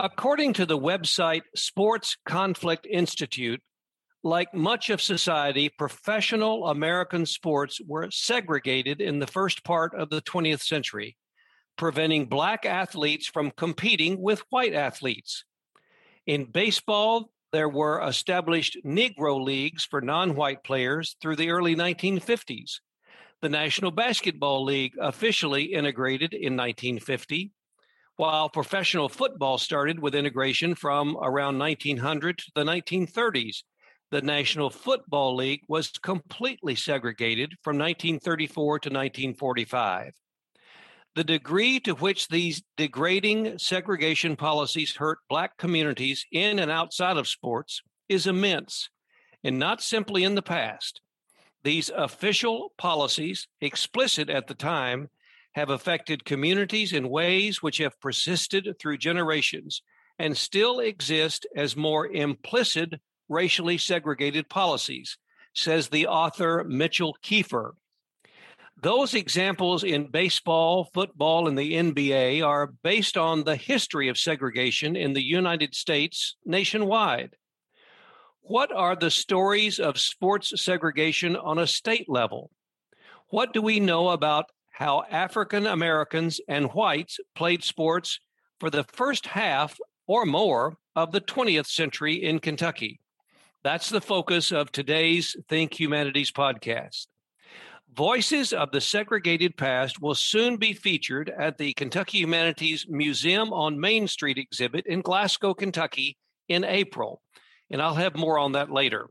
According to the website Sports Conflict Institute, like much of society, professional American sports were segregated in the first part of the 20th century, preventing black athletes from competing with white athletes. In baseball, there were established Negro leagues for non white players through the early 1950s. The National Basketball League officially integrated in 1950 while professional football started with integration from around 1900 to the 1930s. The National Football League was completely segregated from 1934 to 1945. The degree to which these degrading segregation policies hurt Black communities in and outside of sports is immense, and not simply in the past. These official policies, explicit at the time, have affected communities in ways which have persisted through generations and still exist as more implicit racially segregated policies, says the author Mitchell Kiefer. Those examples in baseball, football, and the NBA are based on the history of segregation in the United States nationwide. What are the stories of sports segregation on a state level? What do we know about how African Americans and whites played sports for the first half or more of the 20th century in Kentucky. That's the focus of today's Think Humanities podcast. Voices of the Segregated Past will soon be featured at the Kentucky Humanities Museum on Main Street exhibit in Glasgow, Kentucky in April. And I'll have more on that later.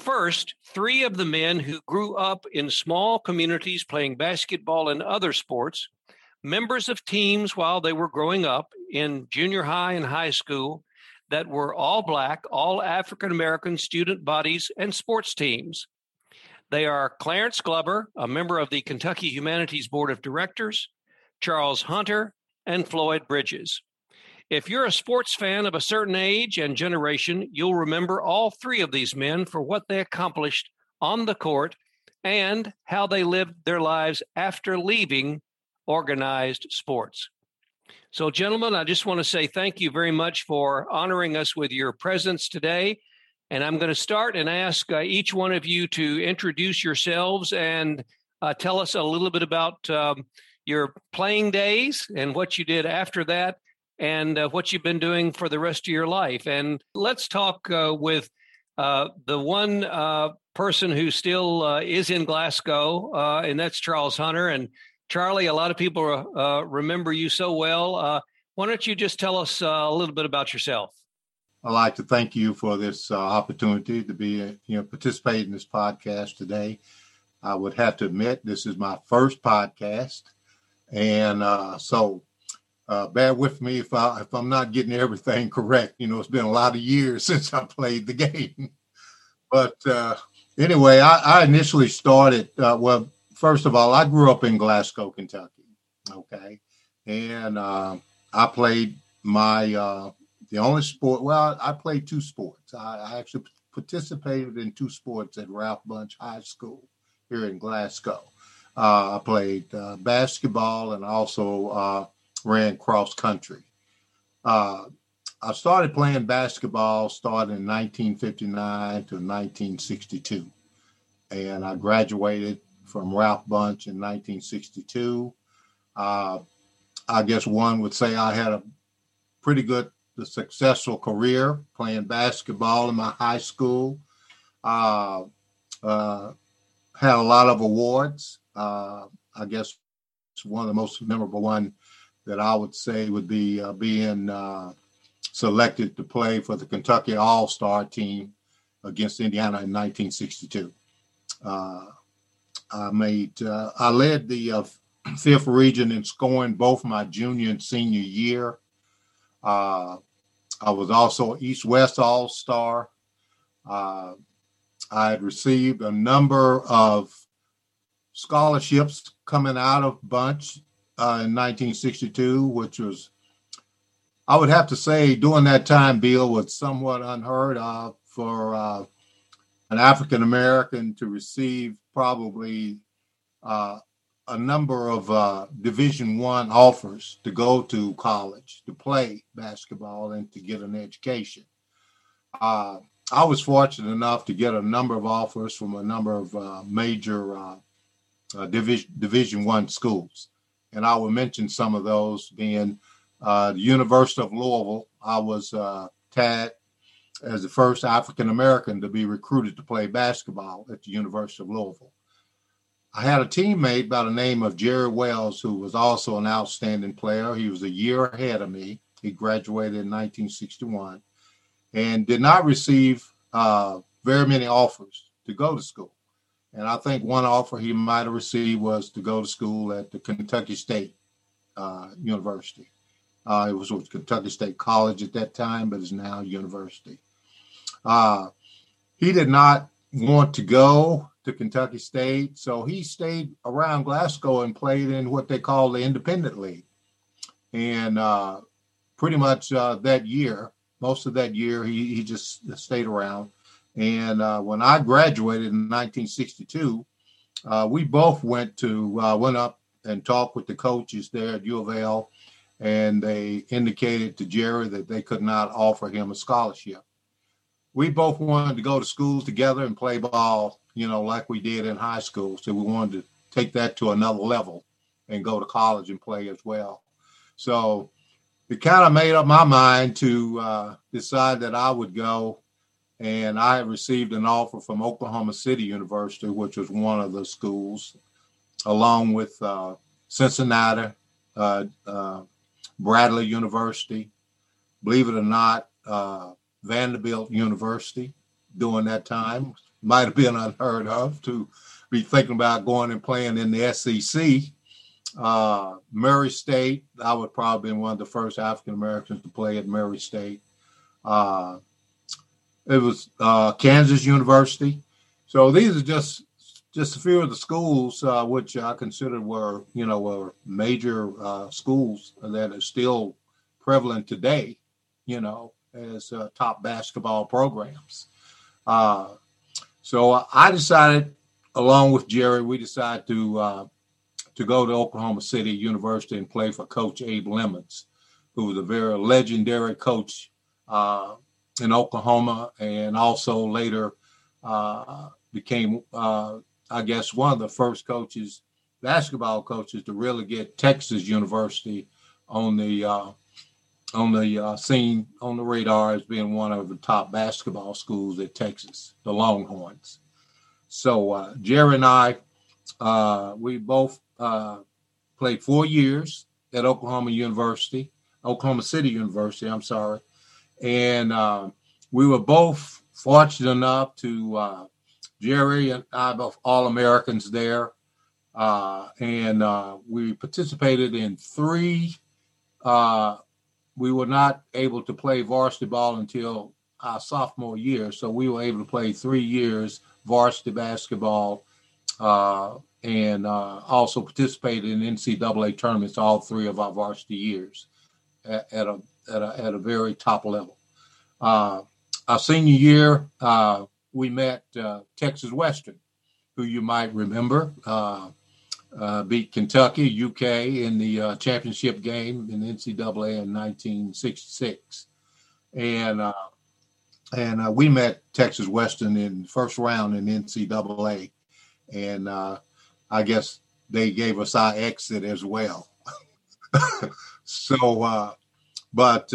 First, three of the men who grew up in small communities playing basketball and other sports, members of teams while they were growing up in junior high and high school that were all black, all African American student bodies and sports teams. They are Clarence Glover, a member of the Kentucky Humanities Board of Directors, Charles Hunter, and Floyd Bridges. If you're a sports fan of a certain age and generation, you'll remember all three of these men for what they accomplished on the court and how they lived their lives after leaving organized sports. So, gentlemen, I just want to say thank you very much for honoring us with your presence today. And I'm going to start and ask uh, each one of you to introduce yourselves and uh, tell us a little bit about um, your playing days and what you did after that and uh, what you've been doing for the rest of your life. And let's talk uh, with uh, the one uh, person who still uh, is in Glasgow, uh, and that's Charles Hunter. And Charlie, a lot of people remember you so well. why don't you just tell us a little bit about yourself? I'd like to thank you for this opportunity to be, you know, participate in this podcast today. I would have to admit this is my first podcast, and so uh, bear with me if I if I'm not getting everything correct. You know, it's been a lot of years since I played the game. but uh, anyway, I, I, initially started. Uh, well, first of all, I grew up in Glasgow, Kentucky. Okay, and uh, I played my uh, the only sport. Well, I played two sports. I, I actually participated in two sports at Ralph Bunche High School here in Glasgow. Uh, I played basketball and also ran cross country. Uh, I started playing basketball starting in 1959 to 1962. And I graduated from Ralph Bunche in 1962. Uh, I guess one would say I had a pretty good, successful career playing basketball in my high school. Uh, uh, had a lot of awards. Uh, I guess one of the most memorable one that I would say would be uh, being uh, selected to play for the Kentucky All Star team against Indiana in 1962. Uh, I made uh, I led the uh, fifth region in scoring both my junior and senior year. Uh, I was also East West All Star. I had received a number of scholarships coming out of Bunche uh, in 1962, which was, I would have to say, during that time, Bill was somewhat unheard of for uh, an African American to receive probably uh, a number of uh, Division One offers to go to college to play basketball and to get an education. Uh, I was fortunate enough to get a number of offers from a number of uh, major uh, division Division One schools, and I will mention some of those being uh, the University of Louisville. I was tagged as the first African American to be recruited to play basketball at the University of Louisville. I had a teammate by the name of Jerry Wells, who was also an outstanding player. He was a year ahead of me. He graduated in 1961 and did not receive uh, very many offers to go to school. And I think one offer he might have received was to go to school at the Kentucky State uh, University. Uh, it was Kentucky State College at that time, but is now university. Uh, he did not want to go to Kentucky State. So he stayed around Glasgow and played in what they call the Independent League. And uh, pretty much uh, that year, most of that year, he, he just stayed around. And uh, when I graduated in 1962, uh, we both went to uh, went up and talked with the coaches there at U of L, and they indicated to Jerry that they could not offer him a scholarship. We both wanted to go to school together and play ball you know, like we did in high school. So we wanted to take that to another level and go to college and play as well. So it kind of made up my mind to uh, decide that I would go. And I received an offer from Oklahoma City University, which was one of the schools, along with uh, Cincinnati, uh, uh Bradley University, believe it or not, uh, Vanderbilt University during that time, might have been unheard of to be thinking about going and playing in the SEC. Uh, Murray State, I would probably been one of the first African Americans to play at Murray State. It was uh, Kansas University. So these are just just a few of the schools uh, which I consider were you know were major uh, schools that are still prevalent today. You know, as uh, top basketball programs. Uh, so I decided, along with Jerry, we decided to uh, to go to Oklahoma City University and play for Coach Abe Lemons, who was a very legendary coach uh, in Oklahoma, and also later uh, became, uh, I guess, one of the first coaches, basketball coaches, to really get Texas University on the uh, on the uh, scene on the radar as being one of the top basketball schools at Texas, the Longhorns. So uh, Jerry and I, uh, we both played four years at Oklahoma University, Oklahoma City University. I'm sorry, and uh, we were both fortunate enough to uh, Jerry and I both all Americans there, and we participated in three we were not able to play varsity ball until our sophomore year. So we were able to play three years varsity basketball uh, and uh, also participated in NCAA tournaments all three of our varsity years at, at a, at, a, at a very top level. Uh, our senior year, uh, we met uh, Texas Western, who you might remember. Uh, uh, beat Kentucky, UK in the championship game in NCAA in 1966, and and we met Texas Western in first round in NCAA, and I guess they gave us our exit as well. so, uh, but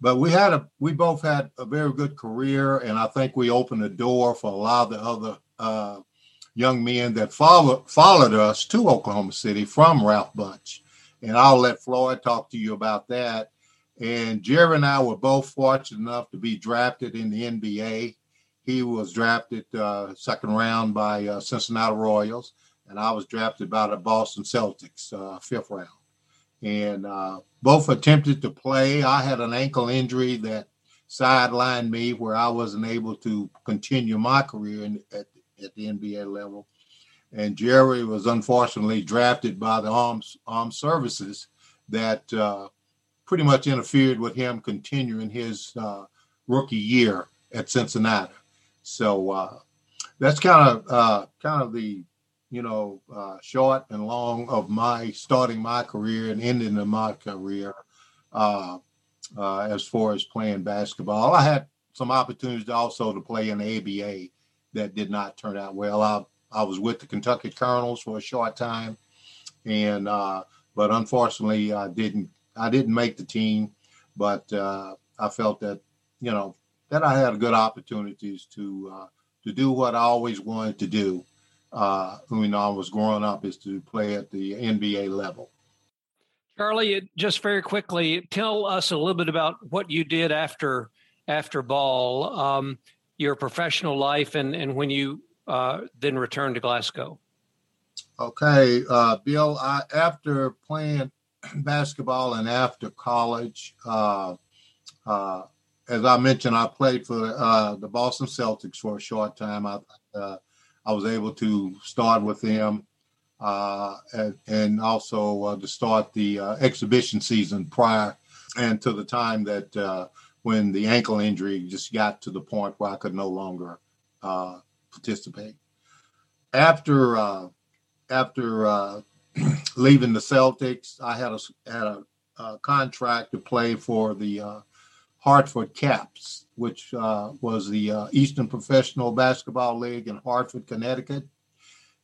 but we had a we both had a very good career, and I think we opened the door for a lot of the other young men that followed followed us to Oklahoma City from Ralph Bunche, And I'll let Floyd talk to you about that. And Jerry and I were both fortunate enough to be drafted in the NBA. He was drafted uh, second round by uh, Cincinnati Royals, and I was drafted by the Boston Celtics, uh, fifth round. And uh, both attempted to play. I had an ankle injury that sidelined me where I wasn't able to continue my career in, at, at the NBA level. And Jerry was unfortunately drafted by the armed, armed services that uh, pretty much interfered with him continuing his uh, rookie year at Cincinnati. So uh, that's kind of uh, kind of the you know uh, short and long of my starting my career and ending of my career uh, uh, as far as playing basketball. I had some opportunities also to play in the ABA that did not turn out well. I I was with the Kentucky Colonels for a short time, and uh, but unfortunately I didn't I didn't make the team. But I felt that you know that I had good opportunities to uh, to do what I always wanted to do uh, I was growing up is to play at the NBA level. Charlie, just very quickly, tell us a little bit about what you did after after ball, um, your professional life, and and when you uh, then returned to Glasgow. Okay, uh, Bill. I, after playing basketball and after college, uh, uh, as I mentioned, I played for uh, the Boston Celtics for a short time. I uh, I was able to start with them, uh, and, and, also uh, to start the uh, exhibition season prior and to the time that uh, when the ankle injury just got to the point where I could no longer participate. After after leaving the Celtics, I had a had a, a contract to play for the Hartford Caps, which uh, was the uh, Eastern Professional Basketball League in Hartford, Connecticut.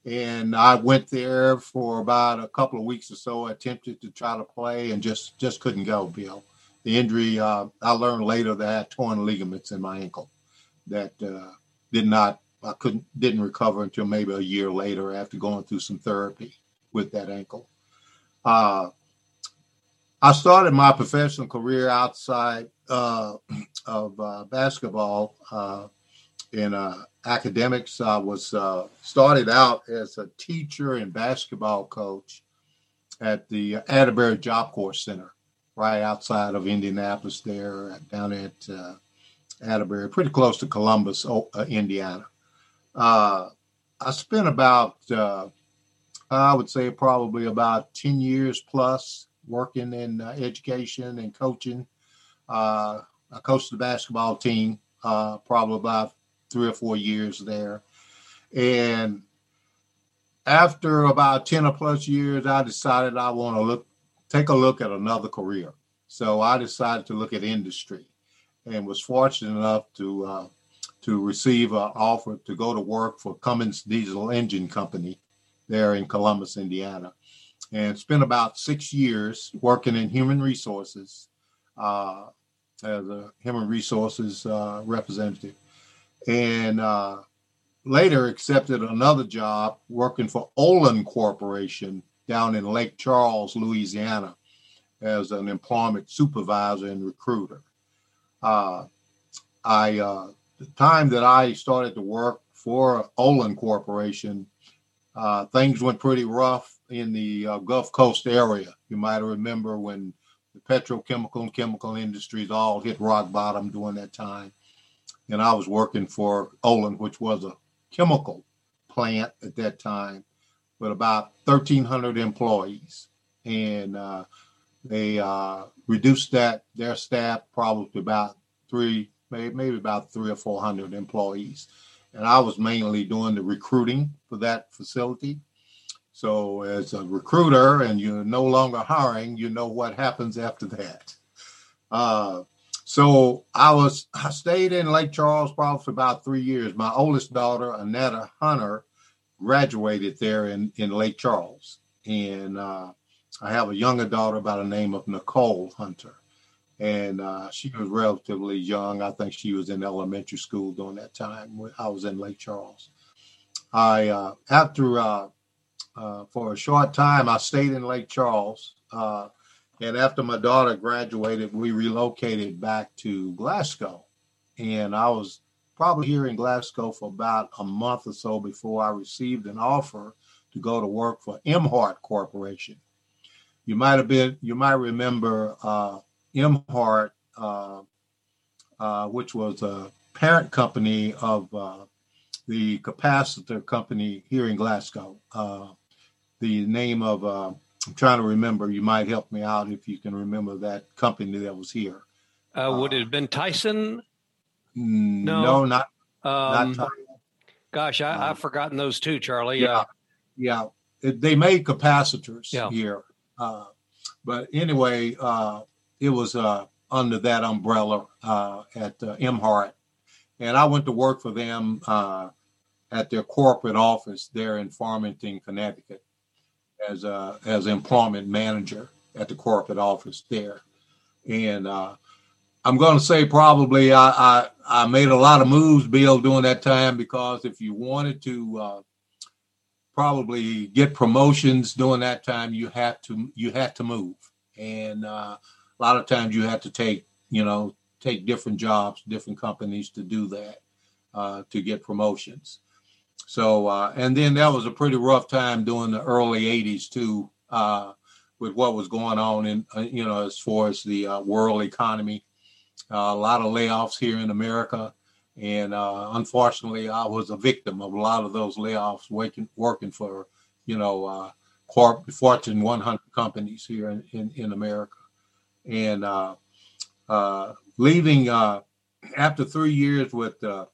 And I went there for about a couple of weeks or so, attempted to try to play and just just couldn't go, Bill. The injury, uh, I learned later that I had torn ligaments in my ankle that uh, did not, I couldn't, didn't recover until maybe a year later after going through some therapy with that ankle. Uh, I started my professional career outside uh, of uh, basketball uh, in uh, academics. I was uh, started out as a teacher and basketball coach at the Atterbury Job Corps Center, right outside of Indianapolis, there down at uh, Atterbury, pretty close to Columbus, Indiana. I spent about, I would say, probably about 10 years plus working in education and coaching uh, I coached the basketball team uh, probably about three or four years there. And after about 10 or plus years, I decided I want to look, take a look at another career. So I decided to look at industry and was fortunate enough to uh, to receive an offer to go to work for Cummins Diesel Engine Company there in Columbus, Indiana, and spent about six years working in human resources, uh, as a human resources uh, representative, and uh, later accepted another job working for Olin Corporation down in Lake Charles, Louisiana, as an employment supervisor and recruiter. Uh, I uh, the time that I started to work for Olin Corporation, uh, things went pretty rough in the Gulf Coast area. You might remember when the petrochemical and chemical industries all hit rock bottom during that time. And I was working for Olin, which was a chemical plant at that time, with about 1,300 employees. And uh, they uh, reduced that their staff probably to about three, maybe, maybe about three or 400 employees. And I was mainly doing the recruiting for that facility so, as a recruiter and you're no longer hiring, you know what happens after that. Uh, so I was I stayed in Lake Charles probably for about three years. My oldest daughter, Annetta Hunter, graduated there in, in Lake Charles. And uh, I have a younger daughter by the name of Nicole Hunter. And uh, she was relatively young. I think she was in elementary school during that time. I was in Lake Charles. I uh, after uh, for a short time. I stayed in Lake Charles. Uh, and after my daughter graduated, we relocated back to Glasgow. And I was probably here in Glasgow for about a month or so before I received an offer to go to work for Emhart Corporation. You might have been, you might remember uh, Emhart uh, uh, which was a parent company of the capacitor company here in Glasgow. Uh, the name of, uh, I'm trying to remember, you might help me out if you can remember that company that was here. Uh, would it have been Tyson? Mm, no, no not, um, not Tyson. Gosh, I, have forgotten those two, Charlie. Yeah. Yeah. It, they made capacitors yeah. here. Uh, but anyway, uh, it was uh, under that umbrella uh, at uh, Emhart. And I went to work for them uh, at their corporate office there in Farmington, Connecticut, as a as employment manager at the corporate office there. And uh, I'm going to say probably I, I, I made a lot of moves, Bill, during that time because if you wanted to uh, probably get promotions during that time, you had to you had to move, and uh, a lot of times you had to take you know take different jobs, different companies to do that uh, to get promotions. So uh, and then that was a pretty rough time during the early '80s too, uh, with what was going on in uh, you know as far as the uh, world economy. a lot of layoffs here in America. And uh, unfortunately, I was a victim of a lot of those layoffs, working working for, you know, uh, corp Fortune 100 companies here in, in, in America, and uh, uh leaving uh, after three years with uh,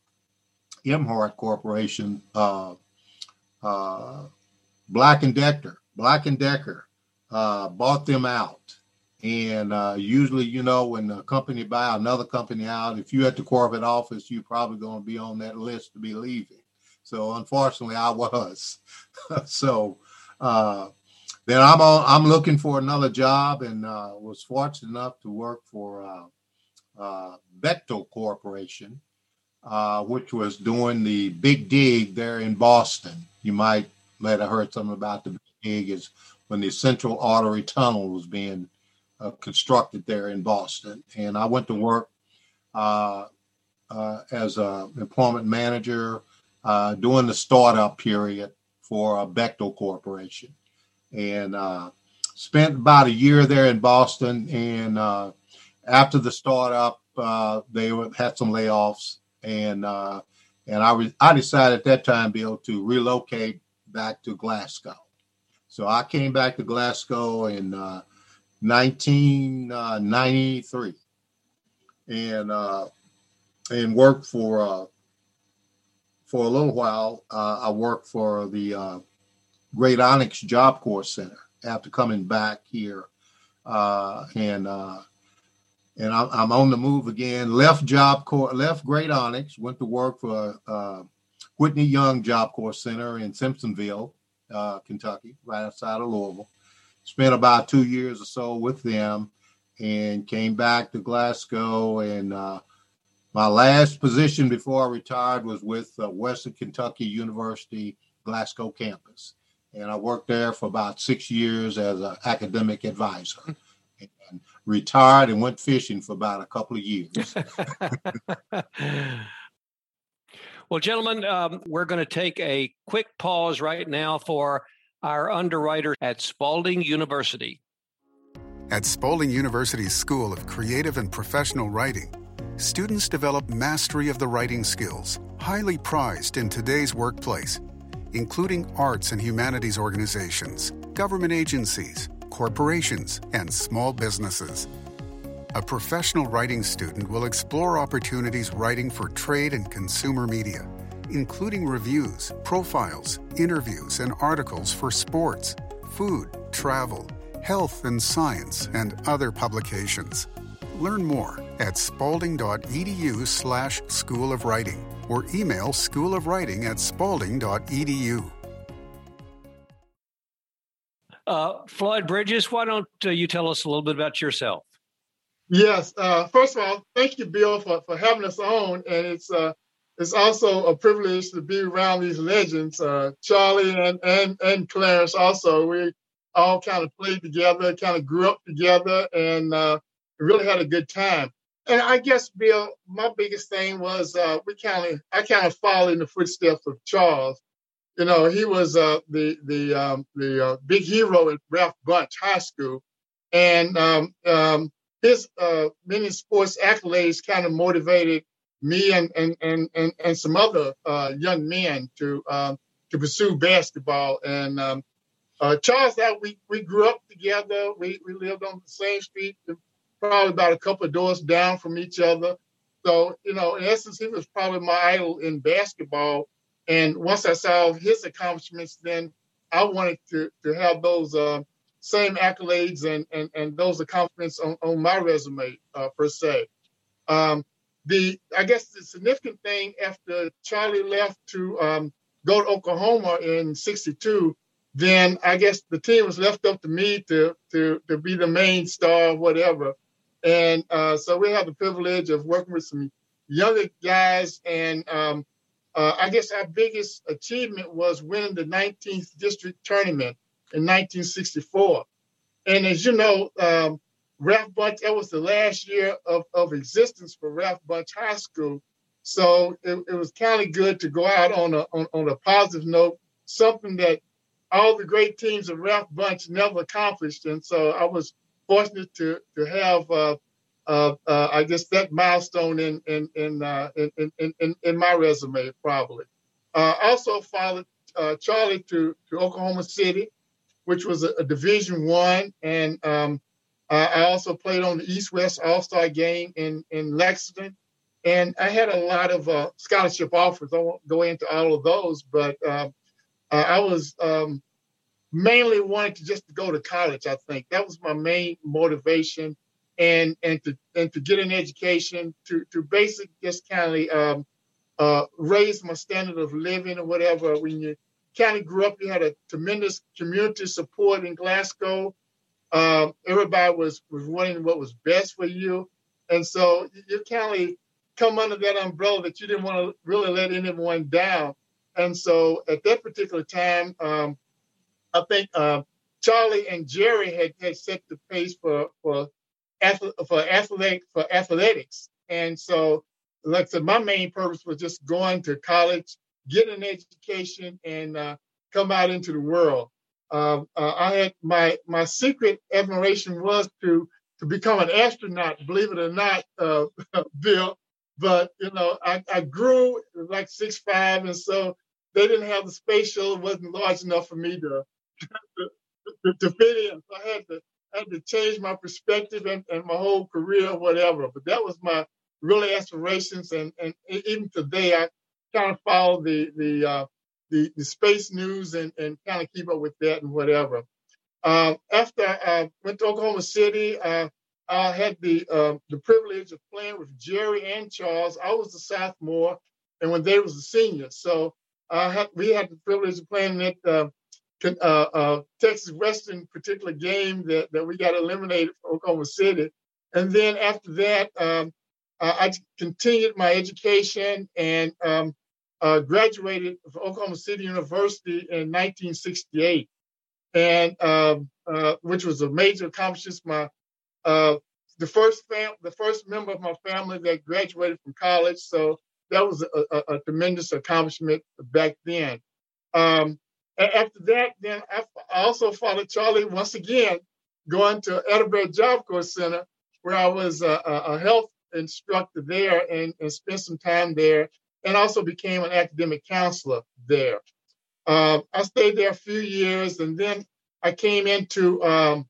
Emhart Corporation, Black and Decker, Black and Decker bought them out and uh, usually, you know, when a company buy another company out, if you're at the corporate office, you're probably going to be on that list to be leaving. So unfortunately, I was. so uh, then I'm on, I'm looking for another job, and uh, was fortunate enough to work for uh, uh, Bechtel Corporation, uh, which was doing the big dig there in Boston. You might might have heard something about the big dig is when the Central Artery Tunnel was being uh, constructed there in Boston. And I went to work uh, uh, as an employment manager uh, during the startup period for a Bechtel Corporation. And uh, spent about a year there in Boston. And uh, after the startup, they had some layoffs. And and I, re- I decided at that time, Bill, to relocate back to Glasgow. So I came back to Glasgow and 1993 and uh, and worked for uh, for a little while. Uh, I worked for the uh, Great Onyx Job Corps Center after coming back here, uh, and uh, and I'm on the move again. Left Job Corps, left Great Onyx, went to work for uh, Whitney Young Job Corps Center in Simpsonville, Kentucky, right outside of Louisville spent about two years or so with them and came back to Glasgow. And uh, my last position before I retired was with uh, Western Kentucky University Glasgow campus. And I worked there for about six years as an academic advisor and retired and went fishing for about a couple of years. well, gentlemen, um, we're going to take a quick pause right now for our underwriter at Spalding University. At Spalding University's School of Creative and Professional Writing, students develop mastery of the writing skills, highly prized in today's workplace, including arts and humanities organizations, government agencies, corporations, and small businesses. A professional writing student will explore opportunities writing for trade and consumer media including reviews, profiles, interviews, and articles for sports, food, travel, health and science, and other publications. Learn more at spalding.edu slash School of Writing or email schoolofwriting at spalding.edu. Uh, Floyd Bridges, why don't uh, you tell us a little bit about yourself? Yes. Uh, first of all, thank you, Bill, for, for having us on. And it's uh, it's also a privilege to be around these legends. Uh, Charlie and, and, and Clarence also, we all kind of played together, kind of grew up together, and uh, really had a good time. And I guess, Bill, my biggest thing was we kind of, I kind of followed in the footsteps of Charles. You know, he was uh, the the um, the uh, big hero at Ralph Bunche High School, and um, um, his uh, many sports accolades kind of motivated me and and and and, and some other uh, young men to um, to pursue basketball. And um, uh, Charles, that we we grew up together. We we lived on the same street, probably about a couple of doors down from each other. So you know, in essence, he was probably my idol in basketball. And once I saw his accomplishments, then I wanted to to have those uh, same accolades and, and and those accomplishments on, on my resume uh, per se. Um, the I guess the significant thing after Charlie left to um, go to Oklahoma in '62, then I guess the team was left up to me to to to be the main star, whatever. And uh, so we have the privilege of working with some younger guys, and um, uh, I guess our biggest achievement was winning the 19th district tournament in 1964. And as you know, um, Ralph Bunche, that was the last year of, of existence for Ralph Bunche High School. So it, it was kind of good to go out on a on, on, a positive note, something that all the great teams of Ralph Bunche never accomplished. And so I was fortunate to to have uh, uh, uh, I guess that milestone in in in, uh, in, in, in, in my resume probably. Uh, also followed uh, Charlie to to Oklahoma City, which was a, a Division One, and um, I also played on the East West All Star game in, in Lexington. And I had a lot of uh, scholarship offers. I won't go into all of those, but uh, I was um, mainly wanting to just go to college. I think that was my main motivation, and and to and to get an education to to basically just kind of um, uh, raise my standard of living or whatever. When you kind of grew up, you had a tremendous community support in Glasgow. Um, everybody was was wanting what was best for you, and so you kind of come under that umbrella that you didn't want to really let anyone down. And so at that particular time, um, I think uh, Charlie and Jerry had, had set the pace for for for athletic for athletics. And so, like I said, my main purpose was just going to college, get an education, and uh, come out into the world. Uh, uh, I had my my secret admiration was to to become an astronaut. Believe it or not, uh, Bill. But you know, I, I grew like six five, and so they didn't have the space shuttle wasn't large enough for me to to, to fit in. So I had to Had to change my perspective and, and my whole career, whatever. But that was my really aspirations, and and even today I kind of follow the the uh, the, the space news and, and kind of keep up with that and whatever. Uh, after I went to Oklahoma City, uh, I had the uh, the privilege of playing with Jerry and Charles. I was a sophomore, and when they was a senior, so had, we had the privilege of playing at uh, uh, Texas Western particular game that, that we got eliminated from Oklahoma City. And then after that, um, I continued my education and um, uh, graduated from Oklahoma City University in 1968, and um, uh, which was a major accomplishment. My uh, the first fam- the first member of my family that graduated from college, so that was a, a, a tremendous accomplishment back then. Um, after that, then I also followed Charlie once again, going to Atterbury Job Corps Center, where I was a, a health instructor there and, and spent some time there and also became an academic counselor there. Uh, I stayed there a few years, and then I came into um,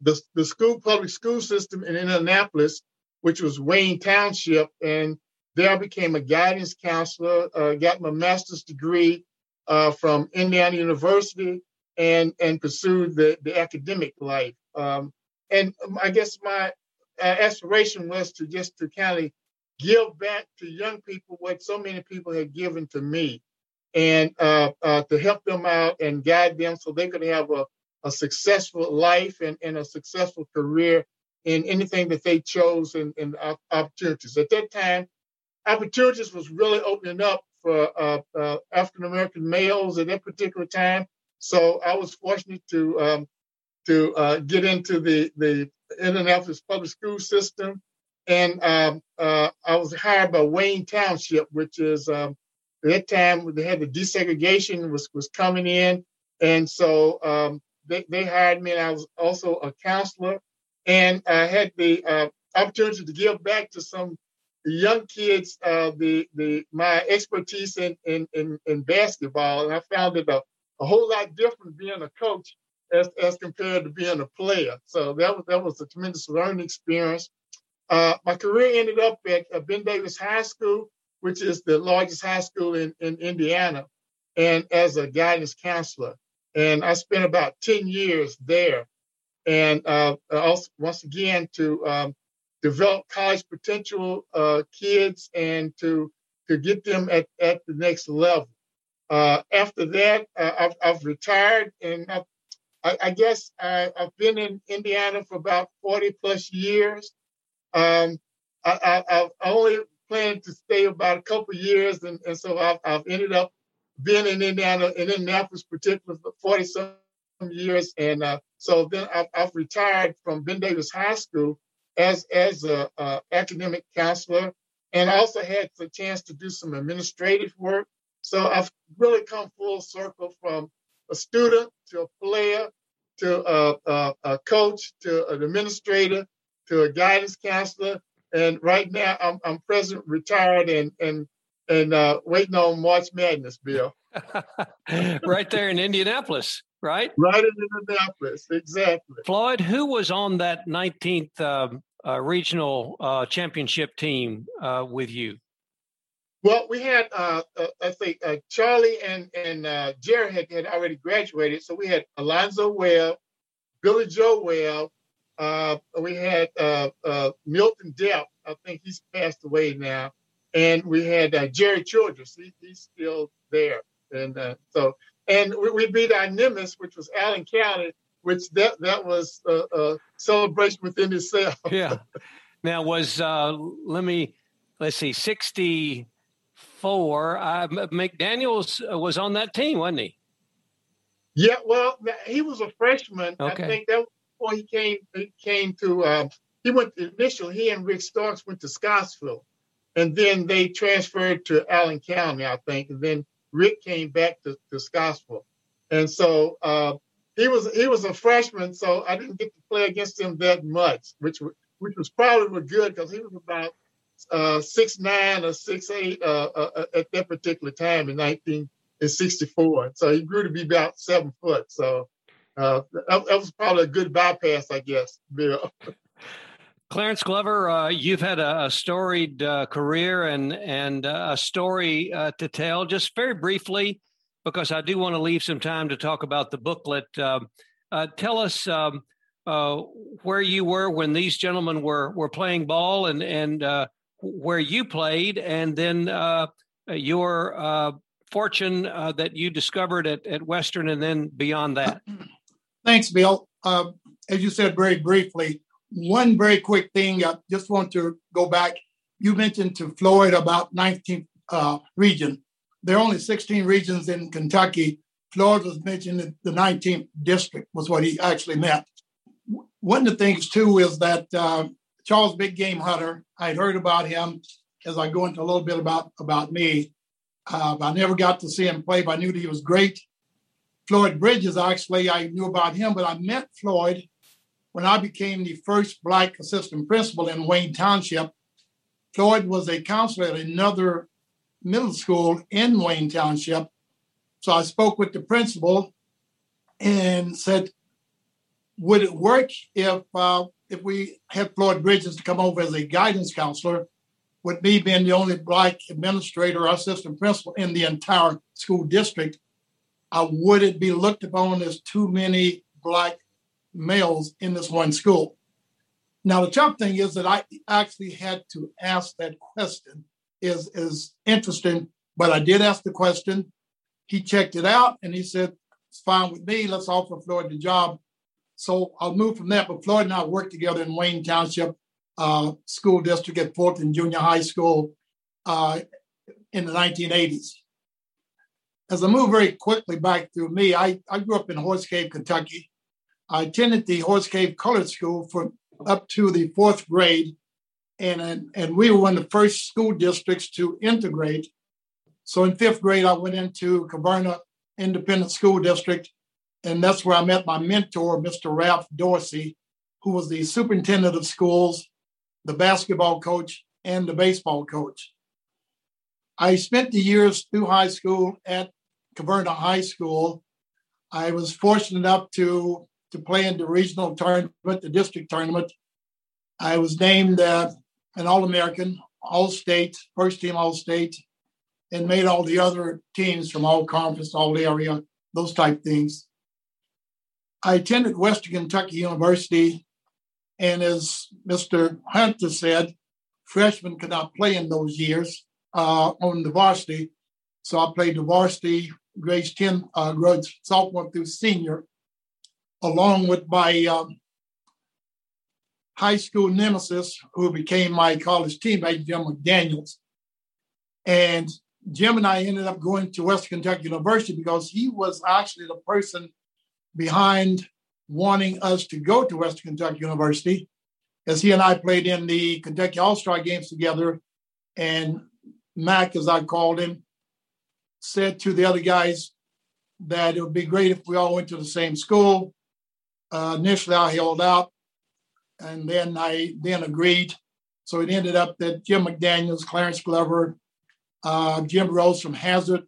the, the school public school system in Indianapolis, which was Wayne Township, and there I became a guidance counselor. Uh, got my master's degree uh, from Indiana University, and and pursued the the academic life. Um, and I guess my uh, aspiration was to just to kind of give back to young people what so many people had given to me and uh, uh, to help them out and guide them so they could have a, a successful life and, and a successful career in anything that they chose in, in opportunities. At that time, opportunities was really opening up for uh, uh African American males at that particular time. So I was fortunate to um, to uh, get into the the Indianapolis public school system and um, I was hired by Wayne Township, which is um, at that time they had the desegregation was was coming in, and so um, they they hired me, and I was also a counselor. and I had the opportunity to give back to some young kids uh, the the my expertise in in in, in basketball, and I found it a, a whole lot different being a coach as as compared to being a player. So that was that was a tremendous learning experience. Uh, my career ended up at Ben Davis High School, which is the largest high school in, in Indiana, and as a guidance counselor. And I spent about 10 years there. And uh, also, once again, to um, develop college potential uh, kids and to, to get them at, at the next level. Uh, after that, uh, I've, I've, retired and I've, I, I guess I, have been in Indiana for about 40 plus years. Um, I, have only planned to stay about a couple years, and, and so I've, I've, ended up being in Indiana, and in Indianapolis, particularly for 40 some years. And uh, so then I've, I've, retired from Ben Davis High School as as a, a academic counselor, and I also had the chance to do some administrative work. So I've really come full circle from a student to a player to a, a, a coach to an administrator to a guidance counselor, and right now I'm I'm president retired and and and uh, waiting on March Madness, Bill. right there in Indianapolis, right? Right in Indianapolis, exactly. Floyd, who was on that 19th um, uh, regional uh, championship team uh, with you? Well, we had, uh, uh, I think, Charlie and and Jerry had, had already graduated, so we had Alonzo Webb, Billy Joe Webb, uh, we had uh, uh, Milton Depp. I think he's passed away now. And we had uh, Jerry Childress. He, he's still there. And uh, so, and we, we, beat our Nimbus, which was Allen County, which that that was a, celebration within itself. yeah. Now was uh, let me let's see, sixty four. McDaniels was on that team, wasn't he? Yeah, well, he was a freshman. Okay. I think that before he came, he came to. Um, he went initially. He and Rick Starks went to Scottsville, and then they transferred to Allen County, I think. And then Rick came back to, to Scottsville, and so uh, he was he was a freshman. So I didn't get to play against him that much, which which was probably good because he was about uh, six nine or six eight uh, uh, uh, at that particular time in nineteen in sixty four. So he grew to be about seven foot. So uh, that, that, was probably a good bypass, I guess, Bill. Clarence Glover, uh, you've had a, a storied uh, career and and uh, a story uh, to tell. Just very briefly, because I do want to leave some time to talk about the booklet. Um, uh, tell us um, where you were when these gentlemen were were playing ball, and and where you played, and then your fortune that you discovered at, at Western, and then beyond that. Thanks, Bill. Uh, as you said very briefly, one very quick thing. I just want to go back. You mentioned to Floyd about 19th uh, region. There are only 16 regions in Kentucky. Floyd was mentioned the 19th district was what he actually meant. One of the things too is that uh, Charles Big Game Hunter. I had heard about him as I go into a little bit about about me. Uh, I never got to see him play, but I knew that he was great. Floyd Bridges, actually, I knew about him, but I met Floyd when I became the first Black assistant principal in Wayne Township. Floyd was a counselor at another middle school in Wayne Township. So I spoke with the principal and said, would it work if uh, if we had Floyd Bridges to come over as a guidance counselor, with me being the only black administrator or assistant principal in the entire school district? uh, would it be looked upon as too many black males in this one school? Now, the tough thing is that I actually had to ask that question. is is interesting, but I did ask the question. He checked it out and he said, "It's fine with me. Let's offer Floyd the job." So I'll move from that. But Floyd and I worked together in Wayne Township uh, School District at Fulton Junior High School uh, in the 1980s as I move very quickly back through me, I, I grew up in Horse Cave, Kentucky. I attended the Horse Cave Colored School for up to the fourth grade, and and we were one of the first school districts to integrate. So in fifth grade, I went into Caverna Independent School District, and that's where I met my mentor, Mr. Ralph Dorsey, who was the superintendent of schools, the basketball coach, and the baseball coach. I spent the years through high school at Caverna High School. I was fortunate enough to, to play in the regional tournament, the district tournament. I was named uh, an All American, All State, first team All State, and made all the other teams from all conference, all area, those type things. I attended Western Kentucky University, and as Mr. Hunter said, freshmen could not play in those years uh, on the varsity. So I played the varsity grades 10, uh, grades sophomore through senior, along with my um, high school nemesis, who became my college teammate, Jim McDaniels. And Jim and I ended up going to Western Kentucky University because he was actually the person behind wanting us to go to Western Kentucky University, as he and I played in the Kentucky All Star games together. And Mac, as I called him, said to the other guys that it would be great if we all went to the same school. Uh, initially, I held out, and then I then agreed. So it ended up that Jim McDaniels, Clarence Glover, uh, Jim Rose from Hazard,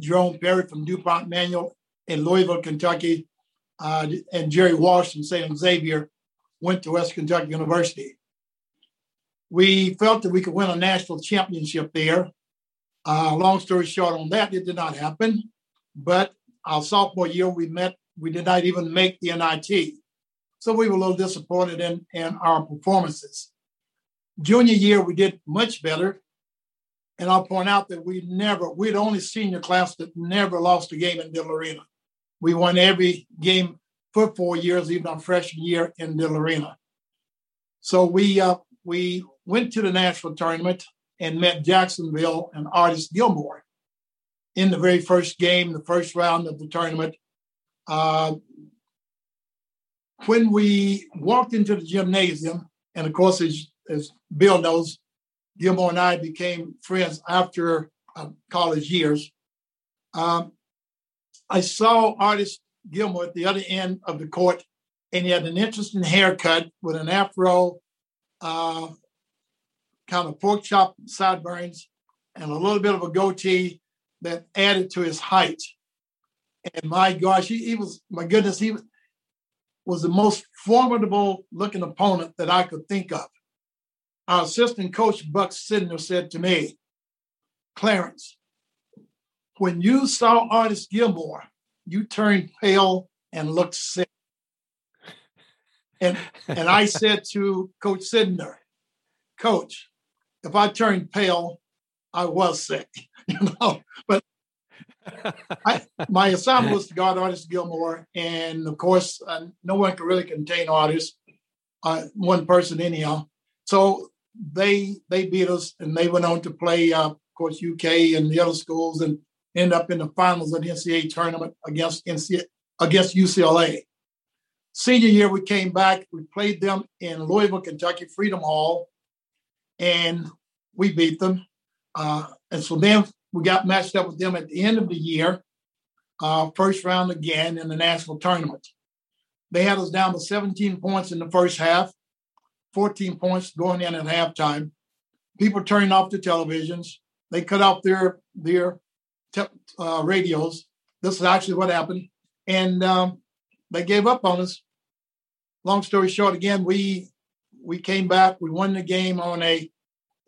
Jerome Perry from DuPont Manual in Louisville, Kentucky, uh, and Jerry Walsh from St. Xavier went to West Kentucky University. We felt that we could win a national championship there. Uh, long story short on that, it did not happen. But our sophomore year, we met, we did not even make the NIT. So we were a little disappointed in, in our performances. Junior year, we did much better. And I'll point out that we never, we're the only senior class that never lost a game in Diddle Arena. We won every game for four years, even our freshman year in Diddle Arena. So we uh, we went to the national tournament and met Jacksonville and Artis Gilmore in the very first game, the first round of the tournament. Uh, when we walked into the gymnasium, and of course, as, as Bill knows, Gilmore and I became friends after uh, college years. Um, I saw Artis Gilmore at the other end of the court, and he had an interesting haircut with an afro, uh, kind of pork chop sideburns, and a little bit of a goatee that added to his height. And my gosh, he, he was, my goodness, he was was the most formidable looking opponent that I could think of. Our assistant coach, Buck Sydnor, said to me, Clarence, when you saw Artis Gilmore, you turned pale and looked sick. And and I said to Coach Sydnor, Coach, if I turned pale, I was sick, you know. But I, my assignment was to guard Artis Gilmore, and of course, uh, no one could really contain Artis, uh, one person anyhow. So they they beat us, and they went on to play, uh, of course, UK and the other schools, and end up in the finals of the NCAA tournament against against UCLA. Senior year, we came back. We played them in Louisville, Kentucky, Freedom Hall, and we beat them. Uh, and so then we got matched up with them at the end of the year, uh, first round again in the national tournament. They had us down to 17 points in the first half, 14 points going in at halftime. People turned off the televisions. They cut off their their te- uh, radios. This is actually what happened, and um, they gave up on us. Long story short, again, we we came back. We won the game on a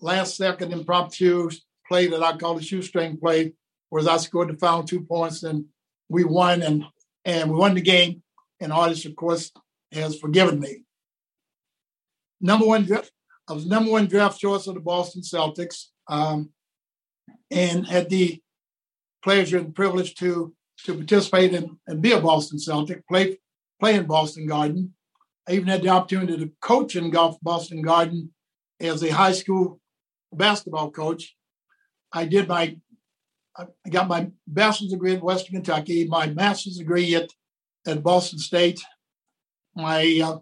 last second impromptu play that I call the shoestring play, where I scored the final two points and we won and and we won the game. And Artis, of course, has forgiven me. Number one draft, I was number one draft choice of the Boston Celtics, um, and had the pleasure and privilege to to participate in and be a Boston Celtic, play play in Boston Garden. I even had the opportunity to coach in golf Boston Garden as a high school basketball coach. I did my I got my bachelor's degree at Western Kentucky, my master's degree at, at Boston State. My uh,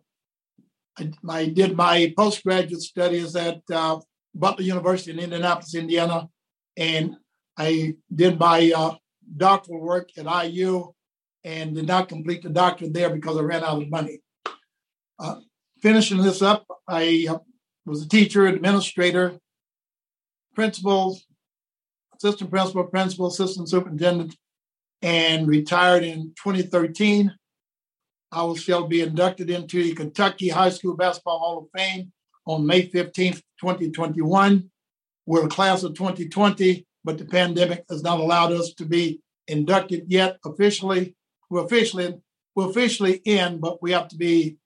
I, I, did my postgraduate studies at uh, Butler University in Indianapolis, Indiana, and I did my uh, doctoral work at IU and did not complete the doctorate there because I ran out of money. Uh, finishing this up, I uh, was a teacher, administrator, principal, assistant principal, principal, assistant superintendent, and retired in 2013. I will shall be inducted into the Kentucky High School Basketball Hall of Fame on May 15th, 2021. We're a class of 2020, but the pandemic has not allowed us to be inducted yet officially. We're officially we're officially in, but we have to be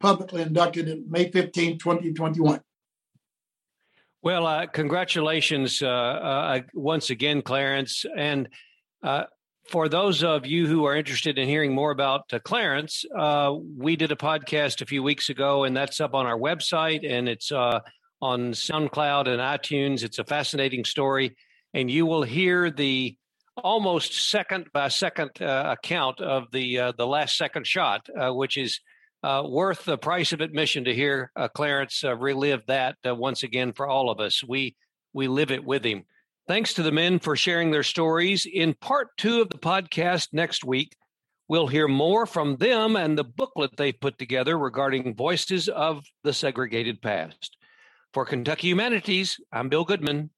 publicly inducted in May 15, 2021. Well, uh, congratulations uh, uh, once again, Clarence. And uh, for those of you who are interested in hearing more about uh, Clarence, uh, we did a podcast a few weeks ago, and that's up on our website and it's on SoundCloud and iTunes. It's a fascinating story, and you will hear the almost second by second account of the the last second shot, which is uh, worth the price of admission to hear uh, Clarence uh, relive that uh, once again for all of us. We we live it with him. Thanks to the men for sharing their stories. In part two of the podcast next week, we'll hear more from them and the booklet they've put together regarding voices of the segregated past. For Kentucky Humanities, I'm Bill Goodman.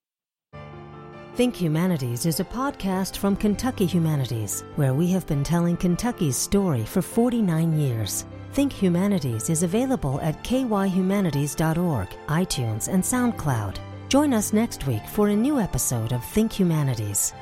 Think Humanities is a podcast from Kentucky Humanities, where we have been telling Kentucky's story for 49 years. Think Humanities is available at kyhumanities.org, iTunes, and SoundCloud. Join us next week for a new episode of Think Humanities.